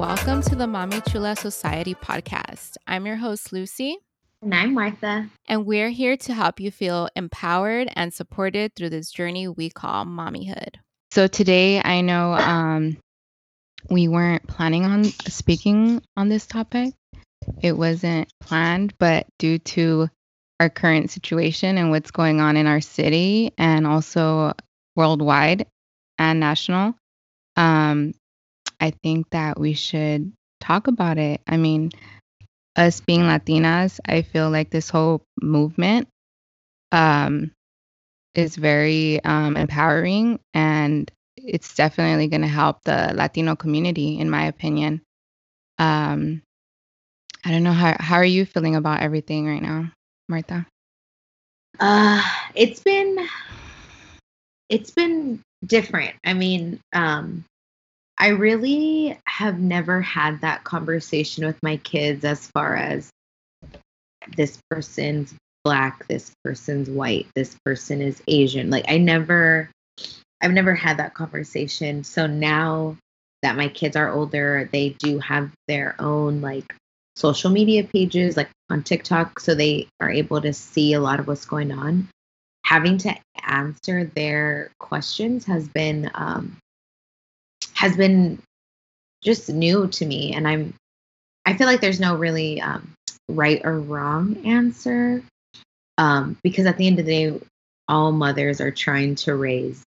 welcome to the Mommy Chula Society podcast. I'm your host, Lucy. And I'm Martha. And we're here to help you feel empowered and supported through this journey we call mommyhood. So today, I know um, we weren't planning on speaking on this topic. It wasn't planned, but due to our current situation and what's going on in our city and also worldwide and national, um, I think that we should talk about it. I mean, us being Latinas, I feel like this whole movement um, is very um, empowering and it's definitely going to help the Latino community, in my opinion. Um, I don't know how how are you feeling about everything right now, Martha? Uh, it's been it's been different. I mean, um, I really have never had that conversation with my kids as far as this person's black, this person's white, this person is Asian. Like I never I've never had that conversation. So now that my kids are older, they do have their own like social media pages like on TikTok so they are able to see a lot of what's going on. Having to answer their questions has been um, has been just new to me and i'm i feel like there's no really um, right or wrong answer um, because at the end of the day all mothers are trying to raise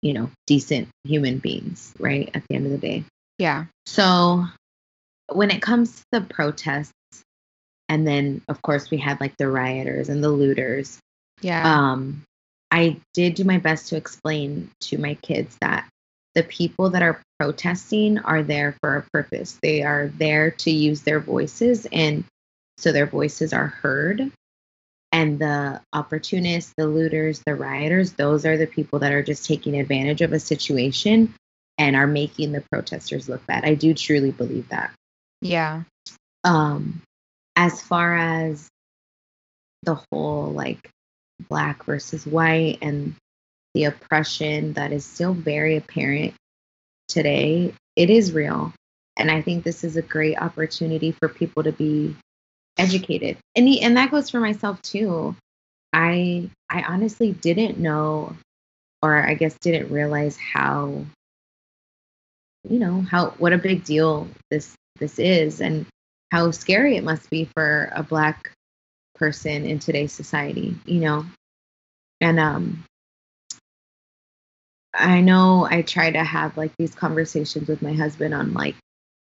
you know decent human beings right at the end of the day. Yeah. So when it comes to the protests and then of course we had like the rioters and the looters yeah. um i did do my best to explain to my kids that the people that are protesting are there for a purpose. They are there to use their voices, and so their voices are heard. And the opportunists, the looters, the rioters, those are the people that are just taking advantage of a situation and are making the protesters look bad. I do truly believe that. Yeah. Um, as far as the whole like black versus white and the oppression that is still very apparent today, it is real. And I think this is a great opportunity for people to be educated. And the, and that goes for myself too. I I honestly didn't know or I guess didn't realize how you know, how what a big deal this this is and how scary it must be for a black person in today's society, you know. And um I know I try to have like these conversations with my husband on like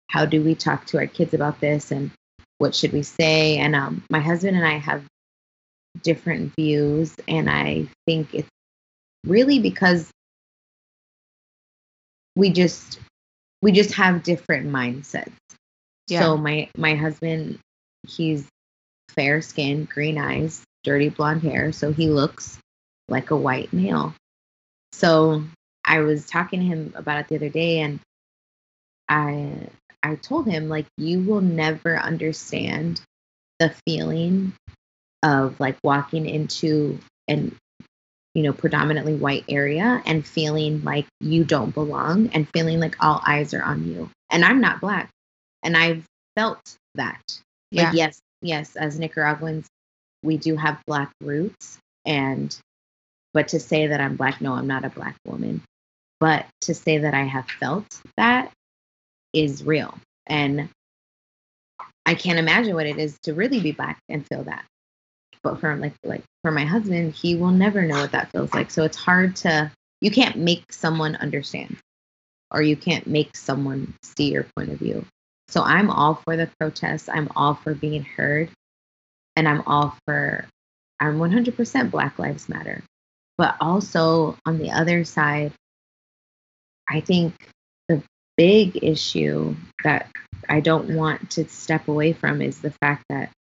how do we talk to our kids about this and what should we say and um my husband and I have different views and I think it's really because we just we just have different mindsets. Yeah. So my my husband he's fair skin, green eyes, dirty blonde hair, so he looks like a white male. So I was talking to him about it the other day and I I told him like you will never understand the feeling of like walking into an you know predominantly white area and feeling like you don't belong and feeling like all eyes are on you. And i'm not black and i've felt that. Yeah. like yes yes as nicaraguans we do have black roots and but to say that i'm black no i'm not a black woman but to say that I have felt that is real. And I can't imagine what it is to really be black and feel that. But for like like for my husband, he will never know what that feels like. So it's hard to you can't make someone understand or you can't make someone see your point of view. So I'm all for the protests. I'm all for being heard. And I'm all for I'm 100% Black Lives Matter. But also on the other side, I think the big issue that I don't want to step away from is the fact that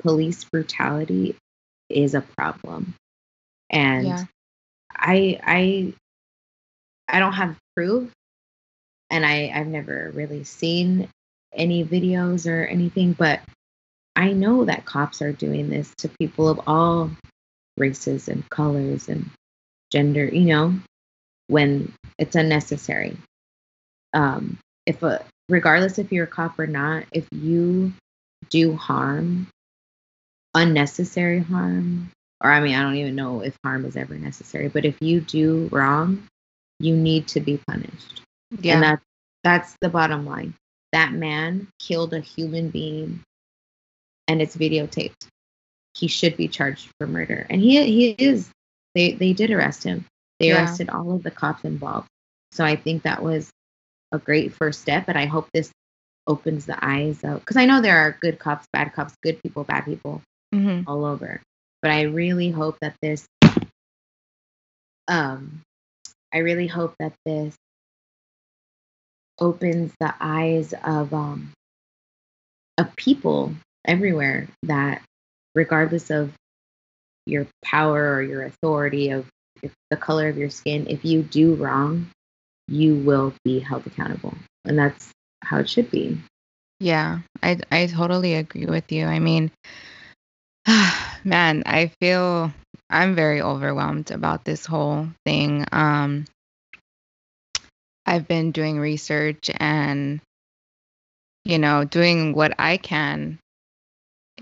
police brutality is a problem. And yeah. I I I don't have proof and I, I've never really seen any videos or anything, but I know that cops are doing this to people of all races and colors and gender, you know, when it's unnecessary. Um, if a regardless if you're a cop or not, if you do harm, unnecessary harm, or I mean, I don't even know if harm is ever necessary, but if you do wrong, you need to be punished. Yeah. And that's that's the bottom line. That man killed a human being and it's videotaped. He should be charged for murder. And he he is. They they did arrest him. They yeah. arrested all of the cops involved. So I think that was a great first step. And I hope this opens the eyes of because I know there are good cops, bad cops, good people, bad people mm-hmm. all over. But I really hope that this um I really hope that this opens the eyes of um of people everywhere that regardless of your power or your authority of the color of your skin if you do wrong you will be held accountable. And that's how it should be. Yeah i i totally agree with you. I mean man i feel i'm very overwhelmed about this whole thing. Um i've been doing research and you know doing what i can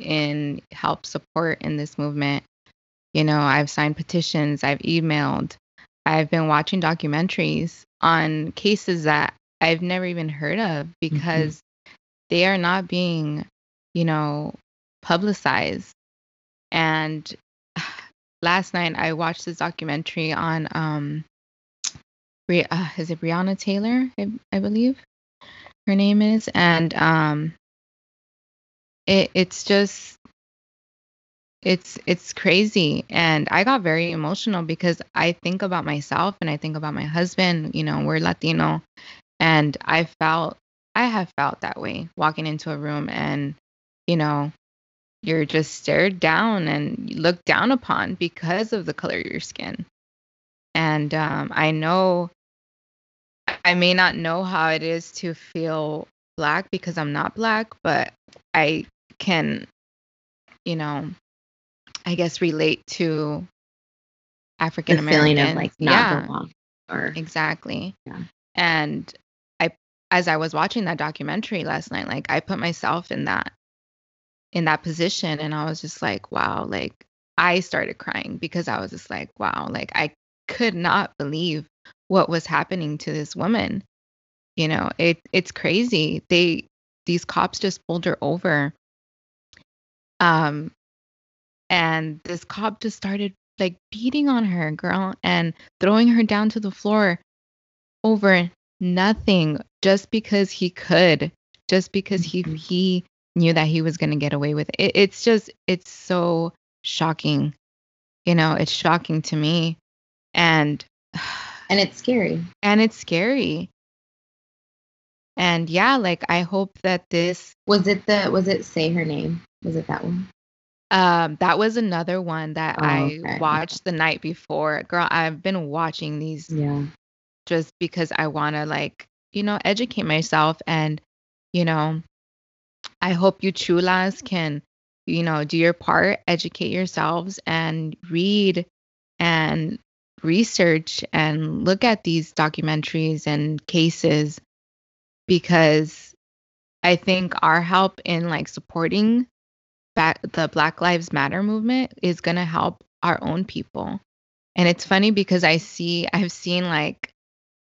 in help support in this movement you know i've signed petitions i've emailed i've been watching documentaries on cases that I've never even heard of mm-hmm. because mm-hmm. they are not being, you know, publicized. And last night I watched this documentary on um uh, is it Breonna Taylor, I, I believe her name is, and um it it's just it's it's crazy. And i got very emotional because i think about myself and i think about my husband you know we're latino. And i felt i have felt that way walking into a room and you know you're just stared down and looked down upon because of the color of your skin. And um, i know i may not know how it is to feel black because i'm not black but i can you know I guess relate to African American feeling of like not yeah, belong or exactly. Yeah. And I as I was watching that documentary last night, like I put myself in that in that position and I was just like, wow, like I started crying because I was just like, wow, like I could not believe what was happening to this woman. You know, it it's crazy. They these cops just pulled her over um and this cop just started like beating on her girl and throwing her down to the floor over nothing just because he could just because he mm-hmm. he knew that he was going to get away with it. it's just it's so shocking you know it's shocking to me and and it's scary and it's scary and yeah like i hope that this was it the was it say her name was it that one um, that was another one that Oh, I okay. watched the night before. Girl, I've been watching these Yeah. just because I want to like, you know, educate myself and, you know, I hope you chulas can, you know, do your part, educate yourselves and read and research and look at these documentaries and cases because I think our help in like supporting back the Black Lives Matter movement is going to help our own people. And it's funny because I see I've seen like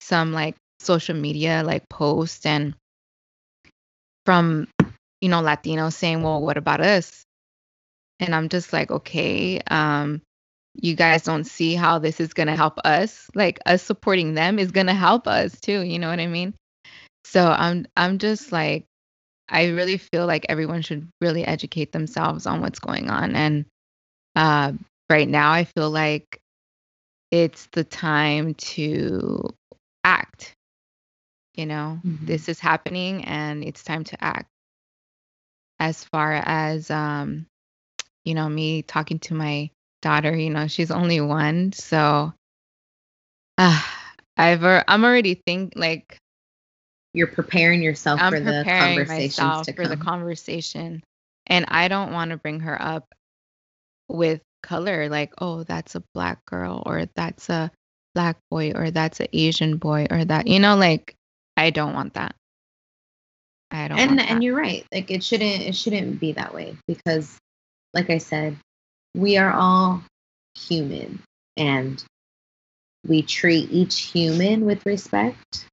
some like social media like posts and from you know Latinos saying, "Well, what about us?" And I'm just like, "Okay, um you guys don't see how this is going to help us. Like us supporting them is going to help us too, you know what I mean?" So I'm I'm just like I really feel like everyone should really educate themselves on what's going on. And uh, right now, I feel like it's the time to act. You know, mm-hmm. this is happening and it's time to act. As far as, um, you know, me talking to my daughter, you know, she's only one. So uh, I've, I'm already think like you're preparing yourself I'm for the conversations to come. for the conversation. And I don't want to bring her up with color like, oh, that's a black girl or that's a black boy or that's an Asian boy or that, you know, like I don't want that. I don't. And and you're right. Like it shouldn't it shouldn't be that way because, like I said, we are all human and we treat each human with respect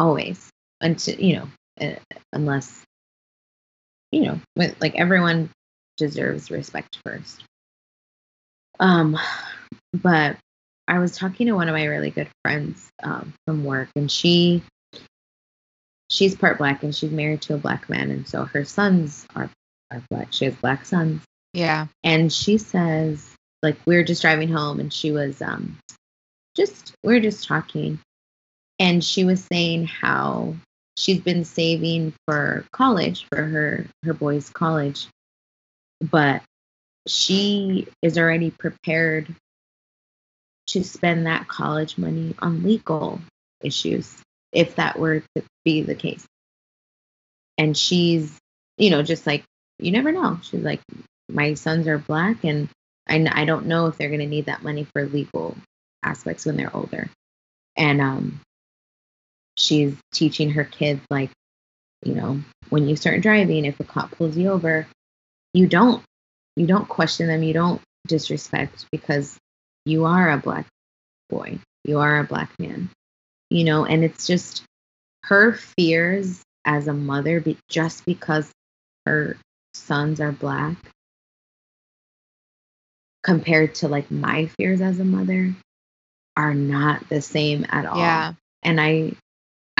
always until you know uh, unless you know like everyone deserves respect first. Um but i was talking to one of my really good friends um, from work and she she's part black and she's married to a black man and so her sons are are black. She has black sons. Yeah. And she says like we were just driving home and she was um just we are just talking and she was saying how she's been saving for college for her her boys college. But she is already prepared to spend that college money on legal issues if that were to be the case. And she's you know just like you never know. She's like my sons are black and I, I don't know if they're going to need that money for legal aspects when they're older. And um, she's teaching her kids, like, you know, when you start driving, if a cop pulls you over, you don't you don't question them, you don't disrespect because you are a black boy, you are a black man, you know, and it's just her fears as a mother, be, just because her sons are black compared to like my fears as a mother are not the same at all. Yeah. And I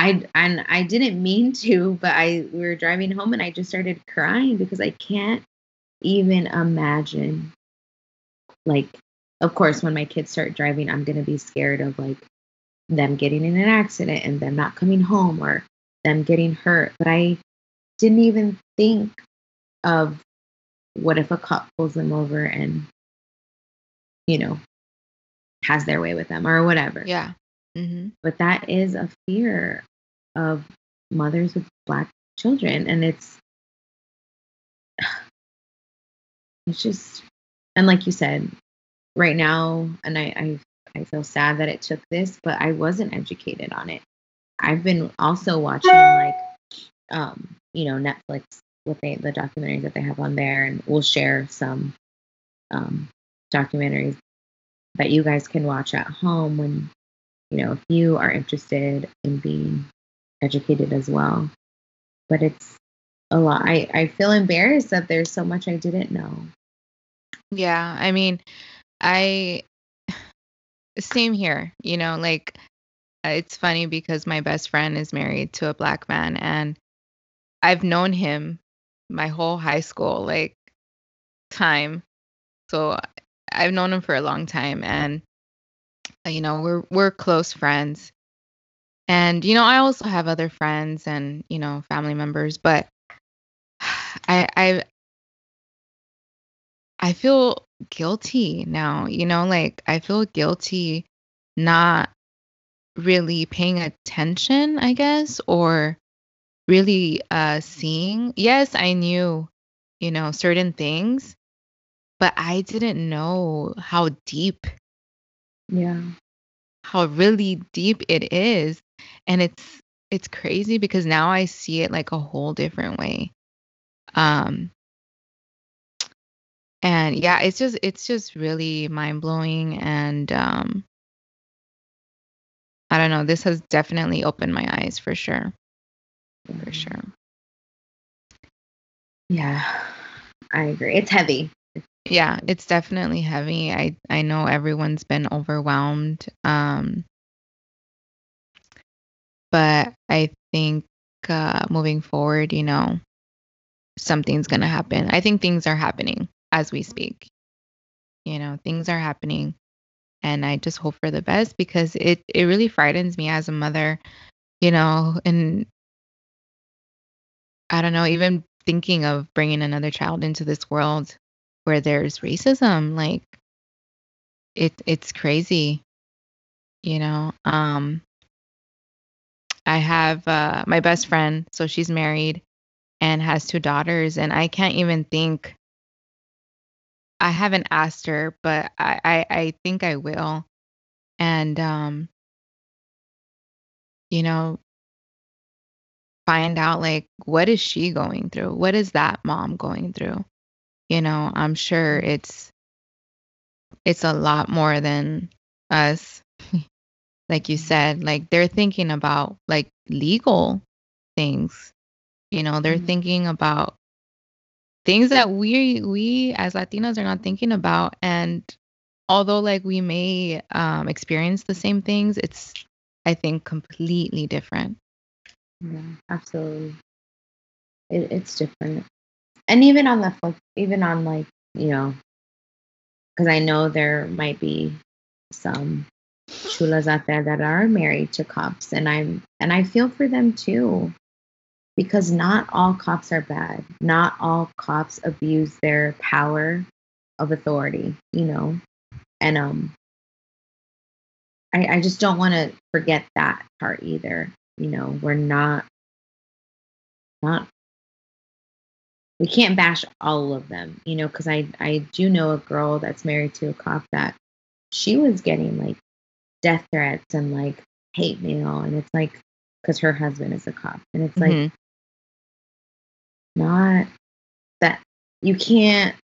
I and I didn't mean to, but I we were driving home and I just started crying because I can't even imagine like of course when my kids start driving I'm going to be scared of like them getting in an accident and them not coming home or them getting hurt, but I didn't even think of what if a cop pulls them over and you know has their way with them or whatever. Yeah. Mm-hmm. But that is a fear of mothers with black children. And it's, it's just, and like you said, right now, and I, I, I feel sad that it took this, but I wasn't educated on it. I've been also watching like, um, you know, Netflix, what they, the documentaries that they have on there, and we'll share some um, documentaries that you guys can watch at home when, you know, if you are interested in being educated as well. But it's a lot. I, I feel embarrassed that there's so much I didn't know. Yeah. I mean, I, same here, you know, like, it's funny because my best friend is married to a black man and I've known him my whole high school like time. So I've known him for a long time and uh, you know, we're we're close friends. And you know, I also have other friends and, you know, family members, but I I I feel guilty now, you know, like I feel guilty not really paying attention, I guess, or really uh seeing. Yes, I knew, you know, certain things, but I didn't know how deep Yeah. how really deep it is. And it's it's crazy because now I see it like a whole different way. Um and yeah, it's just it's just really mind-blowing and um I don't know, this has definitely opened my eyes for sure. For sure. Yeah. I agree. It's heavy. Yeah, it's definitely heavy. I I know everyone's been overwhelmed. Um but I think uh moving forward, you know, something's going to happen. I think things are happening as we speak. You know, things are happening and I just hope for the best because it it really frightens me as a mother, you know, and I don't know, even thinking of bringing another child into this world where there's racism like it it's crazy you know um i have uh my best friend so she's married and has two daughters and i can't even think i haven't asked her but i i, I think i will and um you know find out like what is she going through? What is that mom going through? You know, I'm sure it's it's a lot more than us. Like you said, like they're thinking about like legal things. You know, they're mm-hmm. thinking about things that we we as Latinas are not thinking about and although like we may um, experience the same things, it's I think completely different. Yeah, absolutely. It, it's different, and even on the flip, even on like you know, because I know there might be some chulas out there that are married to cops, and I'm and I feel for them too, because not all cops are bad. Not all cops abuse their power of authority. You know, and um, I I just don't want to forget that part either. You know, we're not not we can't bash all of them, you know, because I I do know a girl that's married to a cop that she was getting like death threats and like hate mail, and it's like because her husband is a cop, and it's like mm-hmm. not that you can't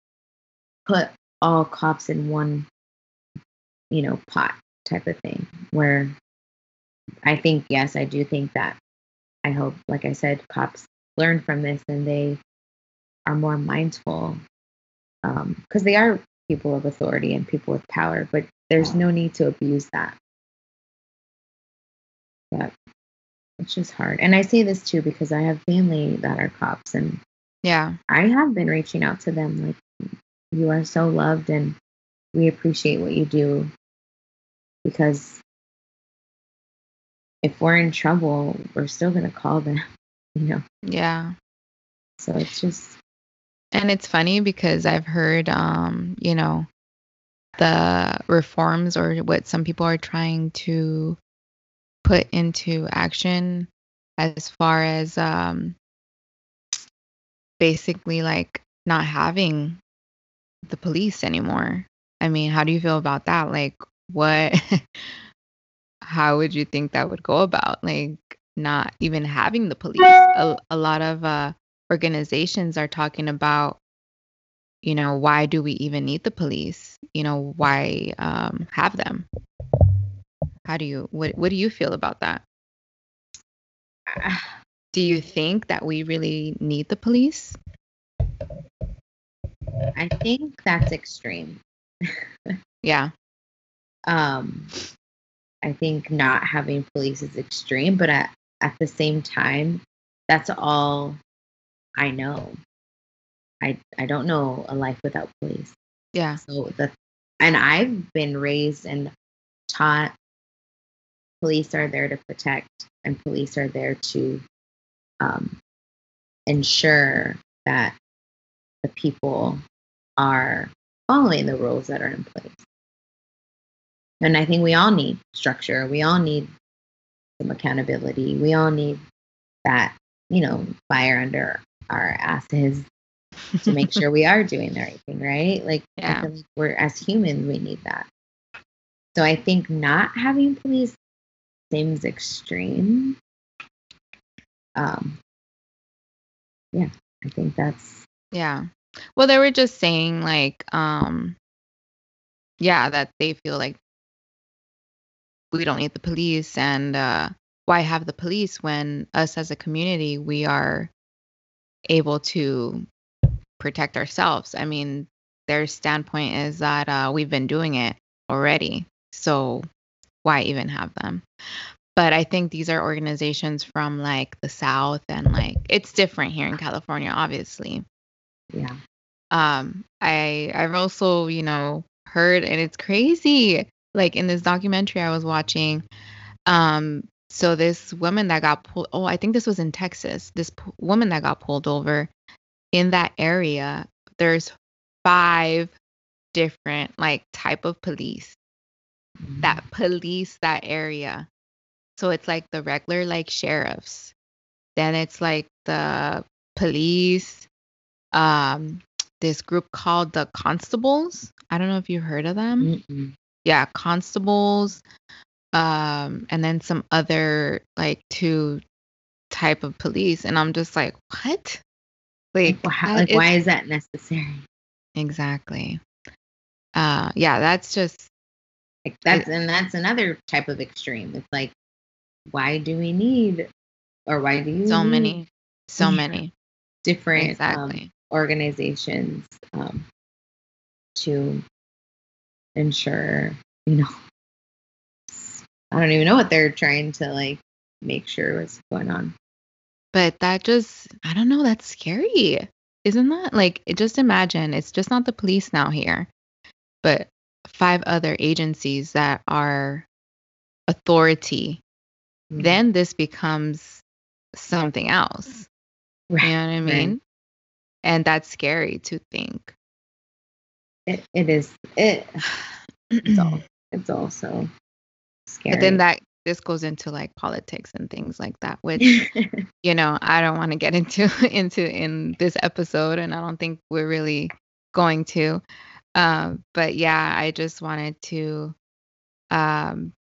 put all cops in one, you know, pot type of thing. Where I think yes, I do think that I hope, like I said, cops learn from this and they are more mindful because um, they are people of authority and people with power, but there's no need to abuse that. But it's just hard. And I say this too because I have family that are cops and yeah, I have been reaching out to them like you are so loved and we appreciate what you do because if we're in trouble, we're still going to call them, you know. Yeah. So it's just and it's funny because I've heard, um, you know, the reforms or what some people are trying to put into action as far as um, basically like not having the police anymore. I mean, how do you feel about that? Like, what, how would you think that would go about? Like, not even having the police. A, a lot of uh, organizations are talking about you know why do we even need the police you know why um, have them how do you what, what do you feel about that do you think that we really need the police i think that's extreme yeah um i think not having police is extreme but at, at the same time that's all I know. I I don't know a life without police. Yeah. So the and I've been raised and taught police are there to protect and police are there to um, ensure that the people are following the rules that are in place. And I think we all need structure. We all need some accountability. We all need that, you know, fire under our asses to make sure we are doing the right thing, right? Like, yeah. like we're as humans, we need that. So I think not having police seems extreme. Um, yeah, I think that's yeah. Well, they were just saying like, um, yeah, that they feel like we don't need the police, and uh, why have the police when us as a community we are able to protect ourselves. I mean, their standpoint is that uh, we've been doing it already. So why even have them? But I think these are organizations from like the South and like it's different here in California, obviously. Yeah. Um, I I've also, you know, heard and it's crazy. Like in this documentary I was watching, um, so this woman that got pulled, oh, I think this was in Texas. This p- woman that got pulled over in that area, there's five different like type of police that police that area. So it's like the regular like sheriffs. Then it's like the police um this group called the constables. I don't know if you heard of them. Mm-mm. Yeah, constables um, and then some other like two type of police and i'm just like what like, like, how, like why is that necessary exactly uh yeah that's just like that's and that's another type of extreme. It's like why do we need or why do you so many so many. different um, exactly. um, organizations um, to ensure you know i don't even know what they're trying to like make sure what's going on. But that just i don't know that's scary. Isn't that like just imagine it's just not the police now here. But five other agencies that are authority mm-hmm. then this becomes something else right. you know what i mean right. and that's scary to think it, it is it it's all it's also scary but then that this goes into like politics and things like that which you know i don't want to get into into in this episode and i don't think we're really going to um but yeah i just wanted to um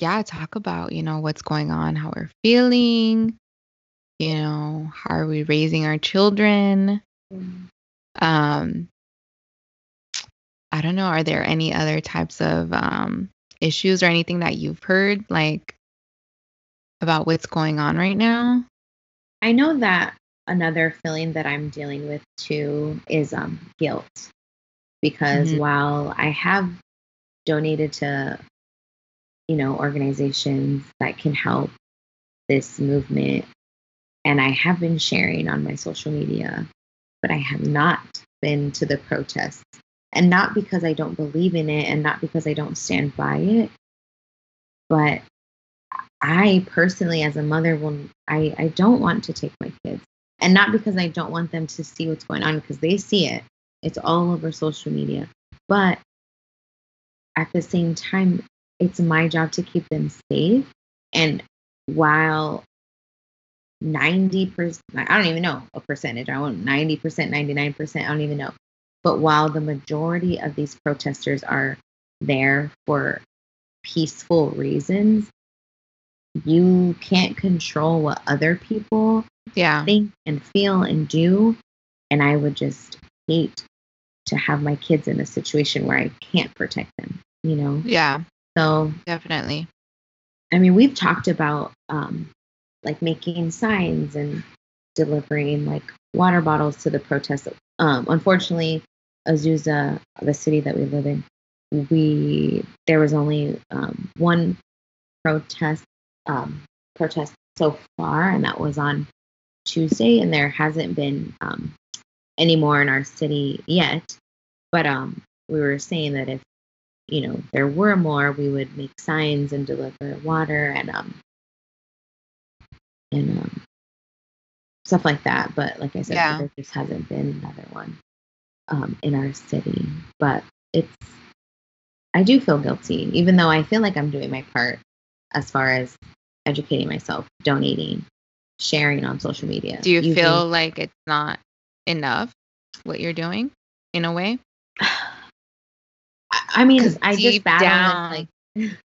yeah talk about you know what's going on how we're feeling you know how are we raising our children mm. um i don't know are there any other types of um issues or anything that you've heard like about what's going on right now? I know that another feeling that I'm dealing with too is um guilt because mm-hmm. while I have donated to you know organizations that can help this movement and I have been sharing on my social media but I have not been to the protests and not because I don't believe in it and not because I don't stand by it, but I personally, as a mother, will I, I don't want to take my kids. And not because I don't want them to see what's going on, because they see it. It's all over social media. But at the same time, it's my job to keep them safe. And while 90%, I don't even know a percentage, I want 90%, 99%, I don't even know. But while the majority of these protesters are there for peaceful reasons, you can't control what other people yeah. think and feel and do. And I would just hate to have my kids in a situation where I can't protect them, you know? Yeah. So definitely. I mean, we've talked about um, like making signs and delivering like water bottles to the protests. Um, unfortunately, Azusa, the city that we live in, we there was only um, one protest um, protest so far, and that was on Tuesday, and there hasn't been um, any more in our city yet. But um, we were saying that if you know there were more, we would make signs and deliver water and um and um stuff like that. But like I said, yeah. there just hasn't been another one um, in our city. But it's, I do feel guilty, even though I feel like I'm doing my part as far as educating myself, donating, sharing on social media. Do you using, feel like it's not enough what you're doing in a way? I mean, I just battle down, like,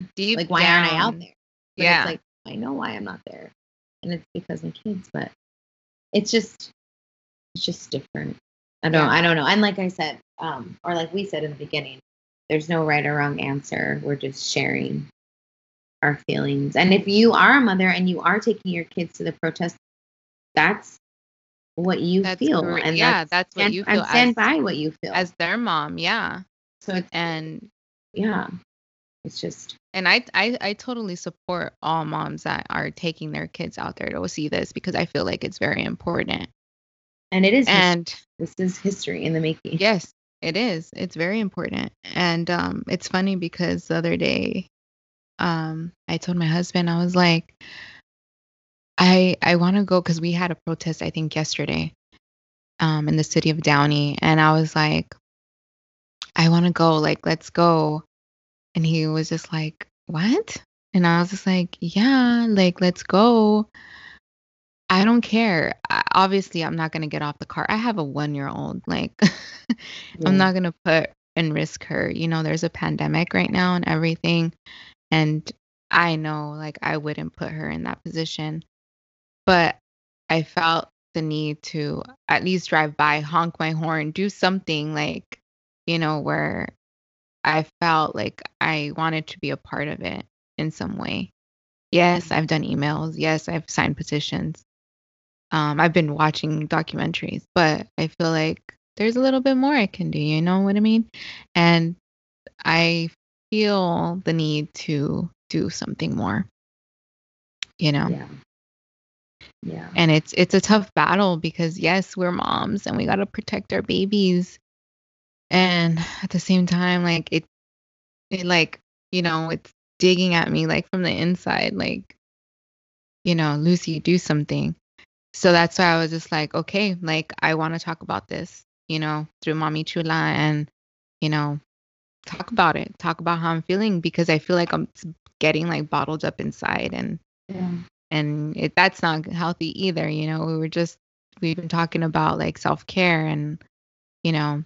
deep like why down, aren't I out there? But yeah, it's like I know why I'm not there, and it's because my kids. But it's just, it's just different. I don't. Yeah. I don't know. And like I said, um, or like we said in the beginning, there's no right or wrong answer. We're just sharing our feelings. And if you are a mother and you are taking your kids to the protest, that's what you that's feel. Great. And yeah, that's, that's what you feel. I stand as, by what you feel as their mom. Yeah. So and yeah, it's just. And I, I I totally support all moms that are taking their kids out there to see this because I feel like it's very important. And it is and history. this is history in the making. Yes, it is. It's very important. And um it's funny because the other day um I told my husband I was like I I want to go cuz we had a protest I think yesterday um in the city of Downey and I was like I want to go like let's go. And he was just like, "What?" And I was just like, "Yeah, like let's go." I don't care. I, obviously, I'm not going to get off the car. I have a one year old. Like, yeah. I'm not going to put and risk her. You know, there's a pandemic right now and everything. And I know, like, I wouldn't put her in that position. But I felt the need to at least drive by, honk my horn, do something like, you know, where I felt like I wanted to be a part of it in some way. Yes, I've done emails. Yes, I've signed petitions. Um, I've been watching documentaries, but I feel like there's a little bit more I can do. You know what I mean? And I feel the need to do something more. You know? Yeah. Yeah. And it's it's a tough battle because yes, we're moms and we got to protect our babies. And at the same time like it it like, you know, it's digging at me like from the inside like you know, Lucy, do something. So that's why I was just like, okay, like I want to talk about this, you know, through Mommy Chula and, you know, talk about it, talk about how I'm feeling because I feel like I'm getting like bottled up inside and yeah. And it, that's not healthy either, you know. We were just we've been talking about like self-care and you know,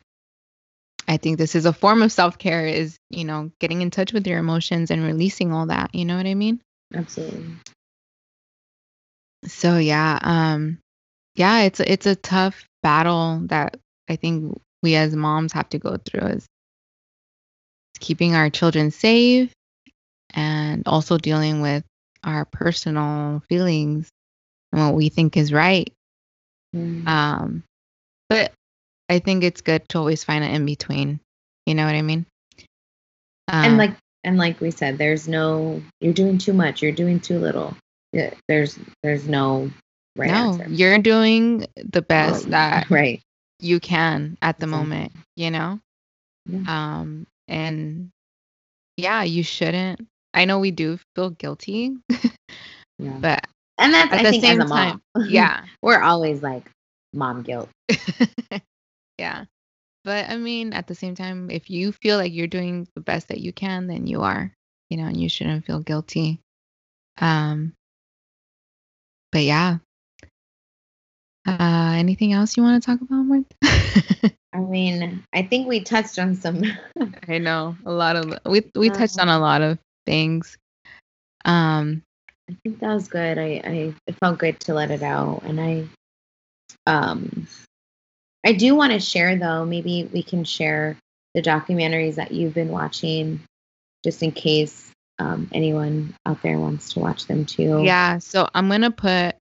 I think this is a form of self-care is, you know, getting in touch with your emotions and releasing all that, you know what I mean? Absolutely. So yeah, um yeah, it's it's a tough battle that I think we as moms have to go through is keeping our children safe and also dealing with our personal feelings and what we think is right. Mm. Um but I think it's good to always find an in between. You know what I mean? Um, and like and like we said, there's no you're doing too much, you're doing too little there's there's no right no, answer. You're doing the best oh, that right you can at the exactly. moment, you know? Yeah. Um and yeah, you shouldn't I know we do feel guilty. yeah. But and that's at I the think same time, yeah. We're always like mom guilt. yeah. But I mean, at the same time, if you feel like you're doing the best that you can, then you are, you know, and you shouldn't feel guilty. Um, but yeah. Uh, anything else you want to talk about, Martha? I mean, I think we touched on some. I know a lot of we we touched on a um, lot of things. Um, I think that was good. I I it felt good to let it out, and I um I do want to share though. Maybe we can share the documentaries that you've been watching, just in case um, anyone out there wants to watch them too. Yeah, so I'm gonna put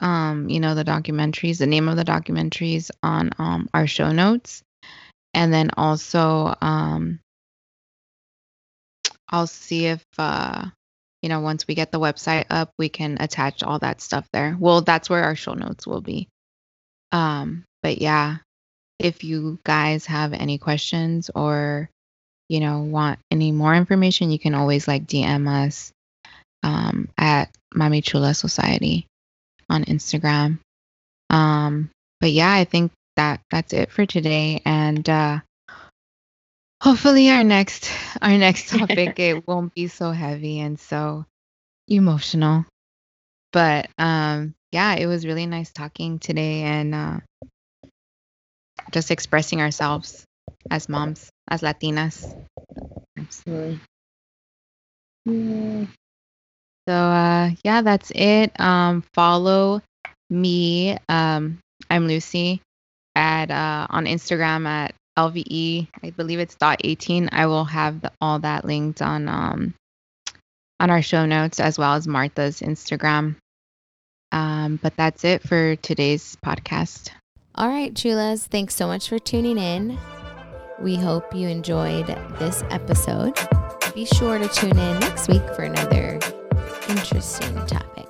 um, you know, the documentaries, the name of the documentaries on um our show notes. And then also um I'll see if uh you know, once we get the website up, we can attach all that stuff there. Well, that's where our show notes will be. Um, but yeah, if you guys have any questions or you know, want any more information, you can always like DM us um, at Mommy Chula Society on Instagram. Um, but yeah, I think that that's it for today, and uh, hopefully our next our next topic it won't be so heavy and so emotional. But um, yeah, it was really nice talking today and uh, just expressing ourselves as moms, as Latinas. Absolutely. Yeah. So uh, yeah, that's it. Um, follow me. Um, I'm Lucy at uh, on Instagram at lve. I believe it's dot eighteen. I will have the, all that linked on um, on our show notes as well as Martha's Instagram. Um, but that's it for today's podcast. All right, chulas. Thanks so much for tuning in. We hope you enjoyed this episode. Be sure to tune in next week for another interesting topic.